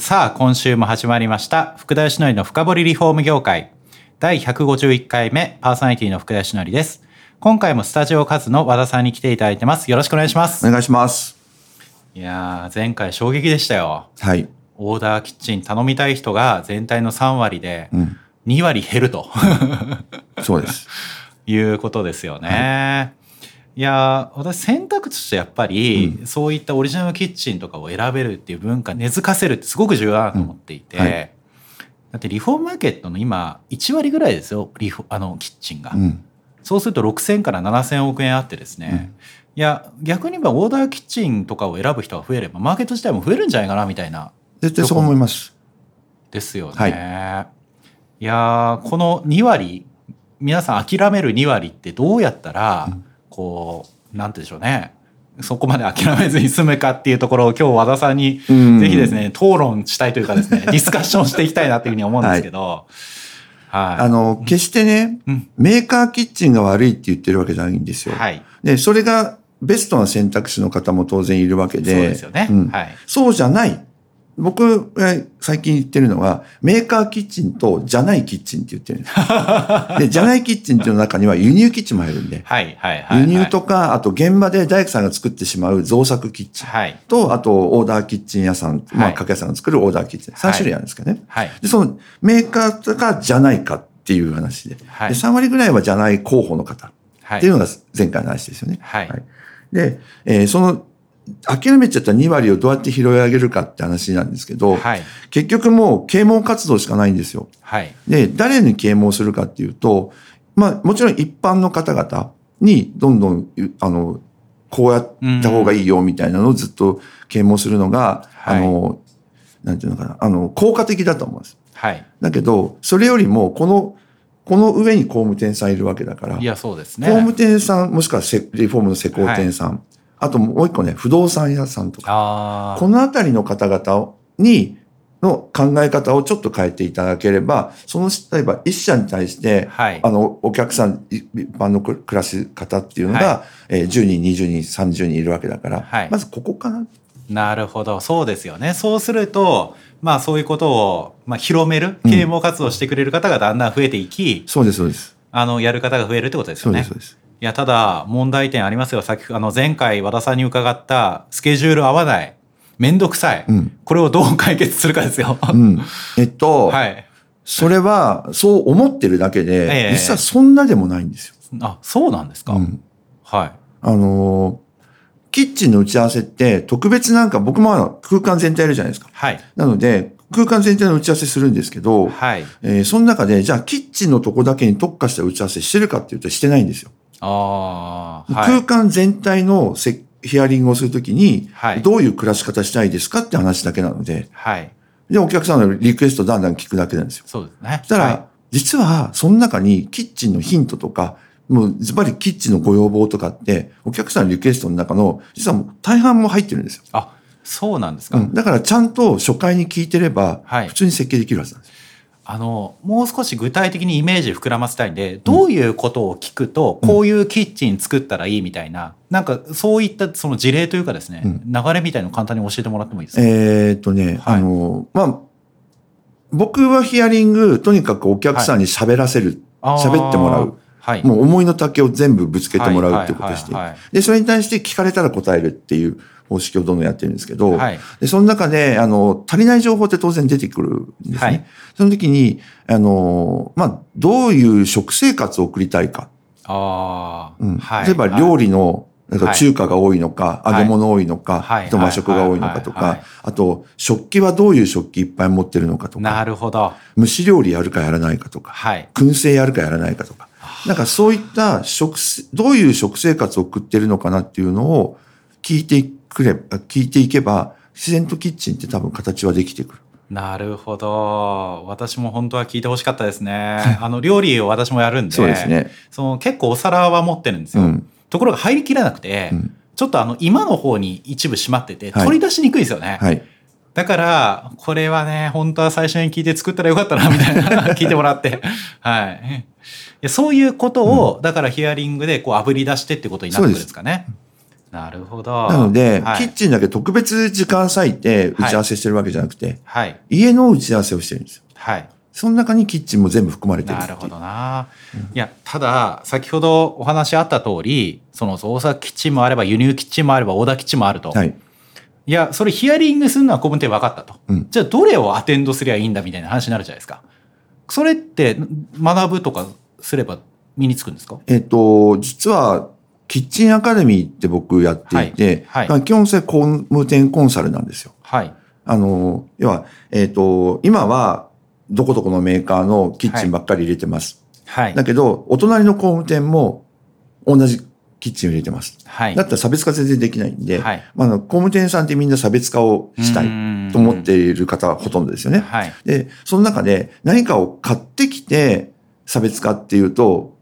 さあ今週も始まりました福田義則の深掘りリフォーム業界第151回目パーソナリティの福田義則です今回もスタジオカズの和田さんに来ていただいてますよろしくお願いしますお願いします。いやー前回衝撃でしたよはい。オーダーキッチン頼みたい人が全体の3割でうん。2割減るとそうです。いうことですよね。いやー私選択肢としてやっぱり、そういったオリジナルキッチンとかを選べるっていう文化根付かせるってすごく重要だなと思っていて、うんはい。だってリフォームマーケットの今1割ぐらいですよリフォあのキッチンが、うん。そうすると6000から7000億円あってですね、いや逆に言えばオーダーキッチンとかを選ぶ人が増えればマーケット自体も増えるんじゃないかなみたいな絶対そう思います。ですよね。、はい。やーこの2割皆さん諦める2割ってどうやったら、こうなんてでしょうね。そこまで諦めずに済むかっていうところを今日和田さんにうん。ぜひですね討論したいというかですね ディスカッションしていきたいなっていうふうに思うんですけど、はい、あの、決してね、うん。メーカーキッチンが悪いって言ってるわけじゃないんですよ。はい、で、それがベストな選択肢の方も当然いるわけで。そうですよね。うん。はい、そうじゃない。僕が最近言ってるのは、メーカーキッチンとじゃないキッチンって言ってる。んです。で、じゃないキッチンっていうの中には輸入キッチンも入るんで、はいはいはい輸入とか、あと現場で大工さんが作ってしまう造作キッチン。はい。と、あとオーダーキッチン屋さん、まあ、はい家計屋さんが作るオーダーキッチン。3種類あるんですけどね。はい。で、そのメーカーかじゃないかっていう話で。はい。で3割ぐらいはじゃない候補の方。はい。っていうのが前回の話ですよね。はい。で、えーその、諦めちゃった2割をどうやって拾い上げるかって話なんですけど、はい。結局もう啓蒙活動しかないんですよ。はい。で、誰に啓蒙するかっていうと、まあ、もちろん一般の方々にどんどん、あの、こうやった方がいいよみたいなのをずっと啓蒙するのが、はい。あの、なんていうのかな、あの、効果的だと思うんです。はい。だけど、それよりも、この、この上に工務店さんいるわけだから、いやそうですね。工務店さん、もしくはセリフォームの施工店さん、あともう一個ね、不動産屋さんとか、このあたりの方々に、の考え方をちょっと変えていただければ、その、例えば一社に対して、はい。あの、お客さん、い一般の暮らし方っていうのが、はえー10人、20人、30人いるわけだから、はい。まずここかな。なるほど。そうですよね。そうするとまあそういうことを、まあ、広めるうん。啓蒙活動してくれる方がだんだん増えていき、そうです、そうです。あのやる方が増えるってことですよね。そうです、そうです。いやただ問題点ありますよさっきあの前回和田さんに伺ったスケジュール合わないめんどくさい、うん。これをどう解決するかですよ、うん。えっと、はいそれは、そう思ってるだけで、ええ実はそんなでもないんですよ。あそうなんですか、うん。はいあのーキッチンの打ち合わせって特別なんか僕も空間全体やるじゃないですか。はいなので空間全体の打ち合わせするんですけど、はいえーその中でじゃあキッチンのとこだけに特化した打ち合わせしてるかっていうとしてないんですよ。ああ、は空い。間全体のせヒアリングをするときに、はいどういう暮らし方したいですかって話だけなので、はい。で、お客さんのリクエストだんだん聞くだけなんですよ。そうですね。そしたら、はい実は、その中にキッチンのヒントとか、もうズバリキッチンのご要望とかって、お客さんのリクエストの中の、実はもう大半も入ってるんですよ。あ、そうなんですか。うん。だからちゃんと初回に聞いてれば、はい普通に設計できるはずなんですよ。あの、もう少し具体的にイメージ膨らませたいんで、どういうことを聞くと、こういうキッチン作ったらいいみたいな、なんかそういったその事例というかですね、うん。流れみたいのを簡単に教えてもらってもいいですか、えーっとね、はい。あの、まあ、僕はヒアリング、とにかくお客さんに喋らせる、あー。喋ってもらう。はい。もう思いの丈を全部ぶつけてもらうっていうことをして。で、それに対して聞かれたら答えるっていう方式をどんどんやってるんですけど、はい。で、その中で、あの、足りない情報って当然出てくるんですね。はい。その時に、あの、まあ、どういう食生活を送りたいか。ああ、うん。はい。例えば料理の、なんはい。か中華が多いのか、はい。揚げ物多いのか、はい。あと和食が多いのかとか、あと食器はどういう食器いっぱい持ってるのかとなか、るほど。蒸し料理やるかやらないかとか、はい。燻製やるかやらないかとか、なんかそういった食せ、どういう食生活を送ってるのかなっていうのを聞いてくれば、聞いていけば、自然とキッチンって多分形はできてくる。なるほど。私も本当は聞いてほしかったですね。あの、料理を私もやるんで、そうですね。その結構お皿は持ってるんですよ。うん。ところが入りきらなくて、うんちょっとあの、今の方に一部閉まってて、はい取り出しにくいですよね。はい。だから、これはね、本当は最初に聞いて作ったらよかったな、みたいな、聞いてもらって。はい。そういうことを、だからヒアリングでこう炙り出してってことになってくるんですかね。なるほど。なので、はい、キッチンだけ特別時間割いて打ち合わせしてるわけじゃなくて、はい。家の打ち合わせをしてるんですよ。はい。その中にキッチンも全部含まれてるなるほどな。いや、ただ、先ほどお話あった通り、その大阪キッチンもあれば、輸入キッチンもあれば、オーダーキッチンもあると。はい。いや、それヒアリングするのは古文点分かったと。うんじゃあ、どれをアテンドすりゃいいんだみたいな話になるじゃないですか。それって、学ぶとかすれば身につくんですか？えっと、実は、キッチンアカデミーって僕やっていて、はいはい基本性工務店コンサルなんですよ。はい。あの、要は、えっと、今は、どこどこのメーカーのキッチンばっかり入れてます。はいだ。けど、お隣の工務店も同じキッチンを入れてます。はい。だったら差別化全然できないんで、はいまあ工務店さんってみんな差別化をしたいと思っている方はほとんどですよね。はい。で、その中で何かを買ってきて差別化っていうと、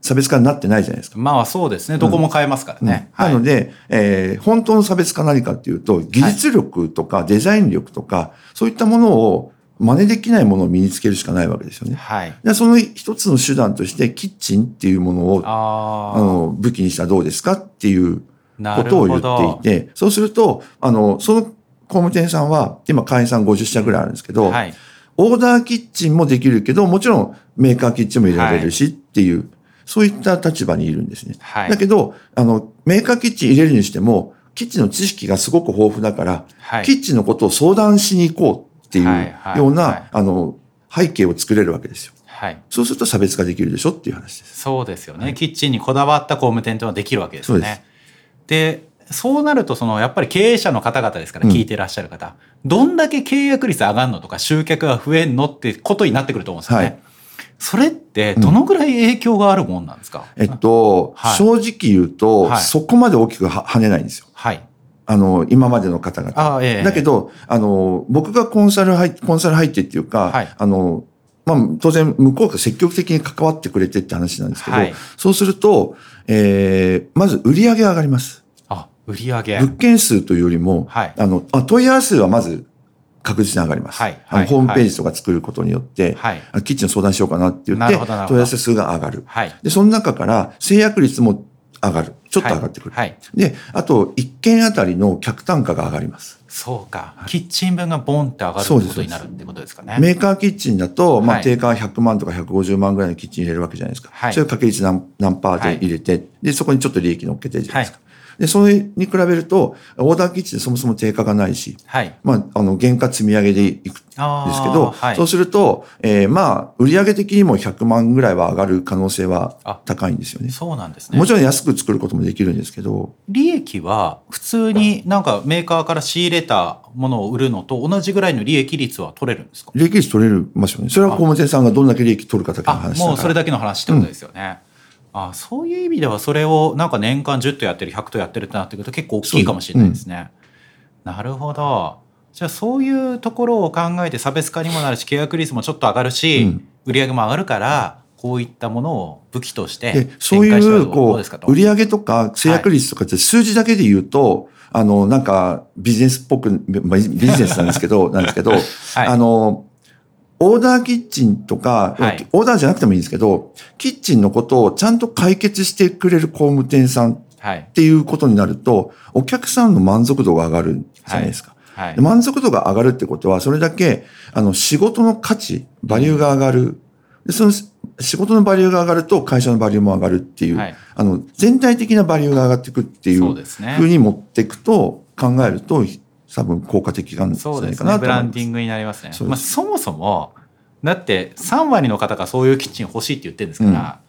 差別化になってないじゃないですか。まあそうですね。どこも買えますからね。はい。なので、えー本当の差別化何かっていうと、技術力とかデザイン力とか、そういったものを真似できないものを身につけるしかないわけですよね。はい。でその一つの手段として、キッチンっていうものを、ああの、武器にしたらどうですかっていうことを言っ。ていて、そうすると、あの、その工務店さんは、今会員さん50社ぐらいあるんですけど、はい。オーダーキッチンもできるけど、もちろんメーカーキッチンも入れられるしっていう、そういった立場にいるんですね。はいだけど、あの、メーカーキッチン入れるにしても、キッチンの知識がすごく豊富だから、はいキッチンのことを相談しに行こうっていうはいはいような、はいあの、背景を作れるわけですよ。はい。そうすると差別化できるでしょっていう話です。そうですよね。キッチンにこだわった工務店というのはできるわけですよそうでね。でそうなると、その、やっぱり経営者の方々ですから、うん聞いてらっしゃる方、どんだけ契約率上がるのとか、集客が増えんのってことになってくると思うんですよね。はいそれって、どのぐらい影響があるもんなんですか、えっと、はい正直言うと、はいそこまで大きくは跳ねないんですよ。はい。あの、今までの方々。ああ、ええだけど、あの、僕がコンサル入って、コンサル入ってっていうか、はいあの、まあ、当然、向こうが積極的に関わってくれてって話なんですけど、はいそうすると、えー、まず売り上げ上がります。あ、売り上げ。物件数というよりも、はいあの、あ問い合わせ数はまず確実に上がります。はいあのはいホームページとか作ることによって、はいあキッチンの相談しようかなって言って問い合わせ数が上がる。はい。で、その中から制約率も上がる。ちょっと上がってくる。はい。はいで、あと、一件あたりの客単価が上がります。そうか。キッチン分がボンって上がることになるってことですかね。メーカーキッチンだと、まあ、はい定価100万とか150万ぐらいのキッチン入れるわけじゃないですか。はいそれを掛け率何何パーはいで入れて、で、そこにちょっと利益乗っけてるじゃないですか。で、それに比べると、オーダーキッチンそもそも定価がないし、はい。まあ、あの、原価積み上げでいくんですけあど、ーはいそうすると、えーまあ、売上的にも100万ぐらいは上がる可能性はあ高いんですよね。そうなんですね。もちろん安く作ることもできるんですけど、利益は普通になんかメーカーから仕入れたものを売るのと同じぐらいの利益率は取れるんですか？利益率取れますよね。それは工務店さんがどんだけ利益取るかだけのあ話だから。もうそれだけの話ってことですよね。あそういう意味ではそれをなんか年間10とやってる100とやってるってなってくると結構大きいかもしれないですね。なるほど。じゃあそういうところを考えて差別化にもなるし契約率もちょっと上がるし、うん。売り上げも上がるからこういったものを武器としてで、そういう、展開したらどうこですかと。う、売上とか制約率とかって数字だけで言うと、あの、なんか、ビジネスっぽく、まあビジネスなんですけど、なんですけど、あの、オーダーキッチンとか、はいオーダーじゃなくてもいいんですけど、キッチンのことをちゃんと解決してくれる工務店さんっはい。ていうことになると、お客さんの満足度が上がるじゃないですか。はいで。満足度が上がるってことは、それだけ、あの、仕事の価値、バリューが上がる。でその仕事のバリューが上がると会社のバリューも上がるっていう、はいあの、全体的なバリューが上がっていくっていうふうに持っていくと考えると、多分効果的なんじゃないかなそうですね。ブ。ランディングになりますね。そまあ、そもそも、だって3割の方がそういうキッチン欲しいって言ってるんですから、うん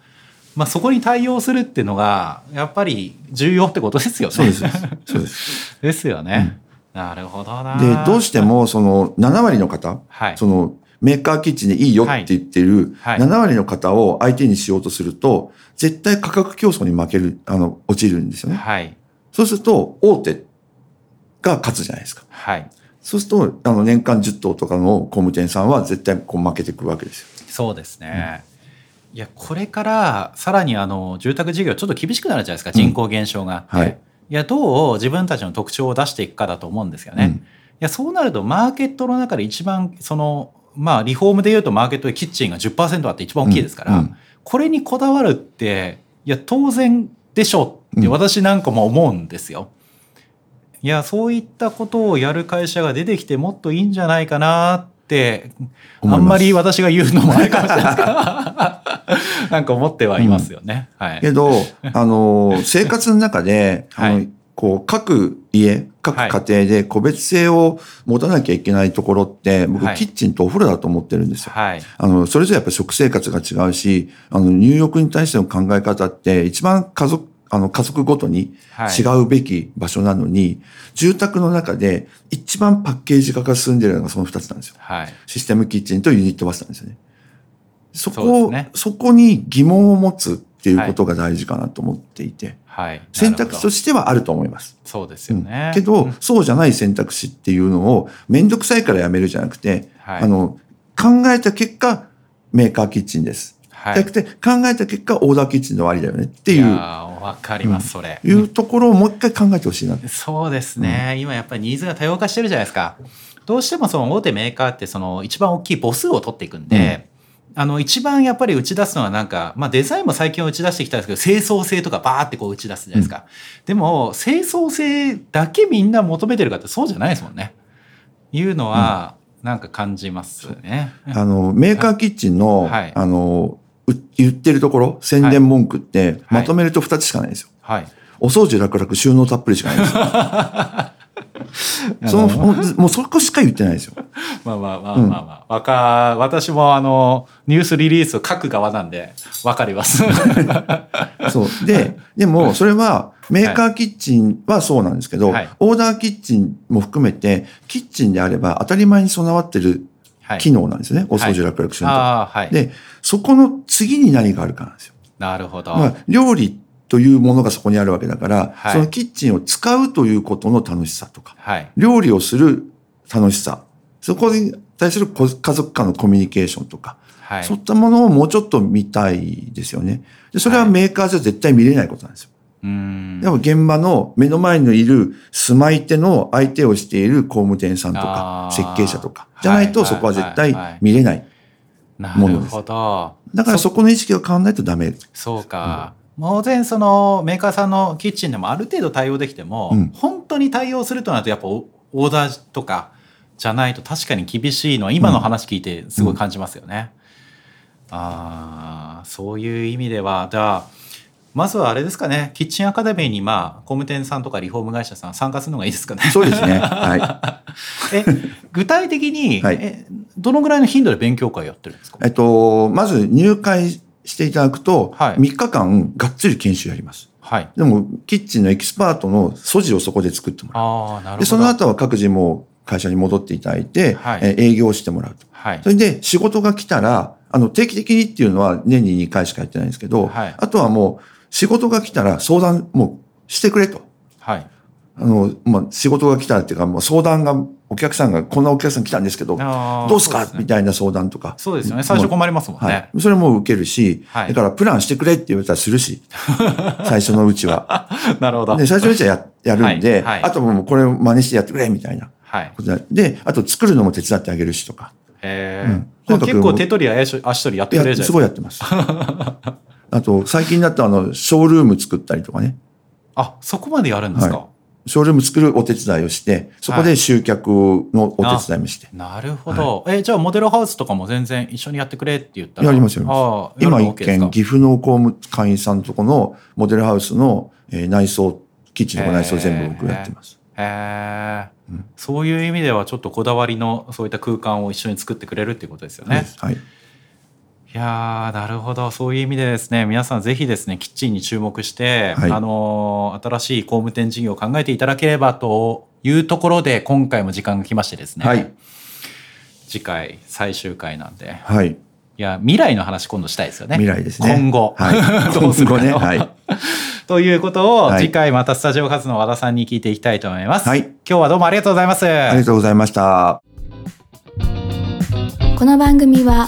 まあそこに対応するっていうのが、やっぱり重要ってことですよね。そうです。そうです。ですよね。なるほどな。で、どうしても、その、7割の方、はいその、メーカーキッチンでいいよって言ってる、はい7割の方を相手にしようとすると、絶対価格競争に負ける、あの、落ちるんですよね。はい。そうすると、大手が勝つじゃないですか。はい。そうすると、あの、年間10頭とかの工務店さんは絶対こう負けてくるわけですよ。そうですね。いや、これからさらにあの、住宅事業ちょっと厳しくなるじゃないですか、人口減少があって。はいいや、どう自分たちの特徴を出していくかだと思うんですよね。うんいや、そうなると、マーケットの中で一番、その、まあ、リフォームで言うと、マーケットでキッチンが10%あって一番大きいですから、うんうんこれにこだわるって、いや、当然でしょって、うん私なんかも思うんですよ。いや、そういったことをやる会社が出てきてもっといいんじゃないかなって、あんまり私が言うのもあれかもしれないですけど、なんか思ってはいますよね。はい。けど、あの、生活の中で、あの、はいこう、各家、各はい家庭で個別性を持たなきゃいけないところって、僕、はいキッチンとお風呂だと思ってるんですよ。はい。あの、それぞれやっぱ食生活が違うし、あの、入浴に対しての考え方って、一番家族、あの、家族ごとにはい違うべき場所なのに、住宅の中で一番パッケージ化が進んでるのがその二つなんですよ。はい。システムキッチンとユニットバスなんですよね。そこを、ですねそこに疑問を持つっていうことが大事かなと思っていて、はい。選択肢として。はあると思います。そうですよね。けど、うんそうじゃない選択肢っていうのを、めんどくさいからやめるじゃなくて、はいあの、考えた結果、メーカーキッチンです。はいじゃなくて、考えた結果、オーダーキッチンの終わりだよねっていう、わかります、それ。いうところをもう一回考えてほしいな。そうですね、今やっぱりニーズが多様化してるじゃないですか。どうしてもその大手メーカーってその一番大きい母数を取っていくんで、あの一番やっぱり打ち出すのはなんか、まあデザインも最近は打ち出してきたんですけど、清掃性とかバーってこう打ち出すじゃないですか。でも、清掃性だけみんな求めてるかってそうじゃないですもんね。いうのは、なんか感じますね。あの、メーカーキッチンの、はいあの、う言ってるところ、宣伝文句って、まとめると二つしかないんですよ。はい。お掃除楽々収納たっぷりしかないんですよ。その、もうそこしか言ってないですよ。まあまあまあまあまあ。わか、私もあの、ニュースリリースを書く側なんで、わかります。そう。で、でも、それは、メーカーキッチンはそうなんですけど、はいオーダーキッチンも含めて、キッチンであれば当たり前に備わってるはい機能なんですね。お掃除楽々収納と。はい。で、そこの次に何があるかなんですよ。なるほど。まあ、料理というものがそこにあるわけだから、はいそのキッチンを使うということの楽しさとか、はい。料理をする楽しさ、そこに対するこ家族間のコミュニケーションとか、はい。そういったものをもうちょっと見たいですよね。でそれははいメーカーじゃ絶対見れないことなんですよ。うーん。でも現場の目の前にいる住まい手の相手をしている工務店さんとか設計者とかじゃないとはいそこは絶はい対はい見れない。なものでするほど。だからそこの意識を変わらないとダメ。そうか。当然そのメーカーさんのキッチンでもある程度対応できても、うん本当に対応するとなるとやっぱオオーダーとかじゃないと確かに厳しいのは今の話聞いてすごい感じますよね。ああ、そういう意味では、じゃあ、まずはあれですかね、キッチンアカデミーにまあ、工務店さんとかリフォーム会社さん参加するのがいいですかね。そうですね。は え、具体的に、はいえ、どのぐらいの頻度で勉強会やってるんですか？い。えっと、まず入会していただくと、はい3日間がっつり研修やります。はい。でも、キッチンのエキスパートの素地をそこで作ってもらう。ああ、なるほど。で、その後は各自も会社に戻っていただいて、はいえー営業してもらうと。はいそ。れで仕事が来たら、あの、定期的にっていうのは年に2回しかやってないんですけど、はいあとはもう仕事が来たら相談もうしてくれと。はい。あの、まあ、仕事が来たらっていうか、もう相談が、お客さんが、こんなお客さん来たんですけど、どうすか？ねみたいな相談とか。そうですよね。最初困りますもんね。はい。それも受けるし、はいだからプランしてくれって言われたらするし、最初のうちは。なるほど。で、最初のうちはややるんで、はいはいあともうこれを真似してやってくれみたいなはい。で。で、あと作るのも手伝ってあげるしとか。えうん結構手取り足足取りやってくれるじゃないですか。すごいやってます。あと、最近だとあの、ショールーム作ったりとかね。あ、そこまでやるんですか、はショールーム作るお手伝いをして、そこで集客のお手伝いもして。なるほど。え、じゃあモデルハウスとかも全然一緒にやってくれって言ったら。やりますやりますああ今一件、岐阜の公務会員さんのとこのモデルハウスの、えー内装、キッチンとか内装全部僕やってます。へえ、そういう意味ではちょっとこだわりのそういった空間を一緒に作ってくれるっていうことですよね。はい。いやーなるほどそういう意味でですね皆さんぜひですねキッチンに注目して、はいあのー新しい工務店事業を考えていただければというところで今回も時間が来ましてですね、はい。次回最終回なんではい。いや未来の話今度したいですよね未来ですね。今後、はい。どうするか今後ね。のはい。ということをはい次回またスタジオカズの和田さんに聞いていきたいと思います。はい今日はどうもありがとうございます。ありがとうございました。この番組は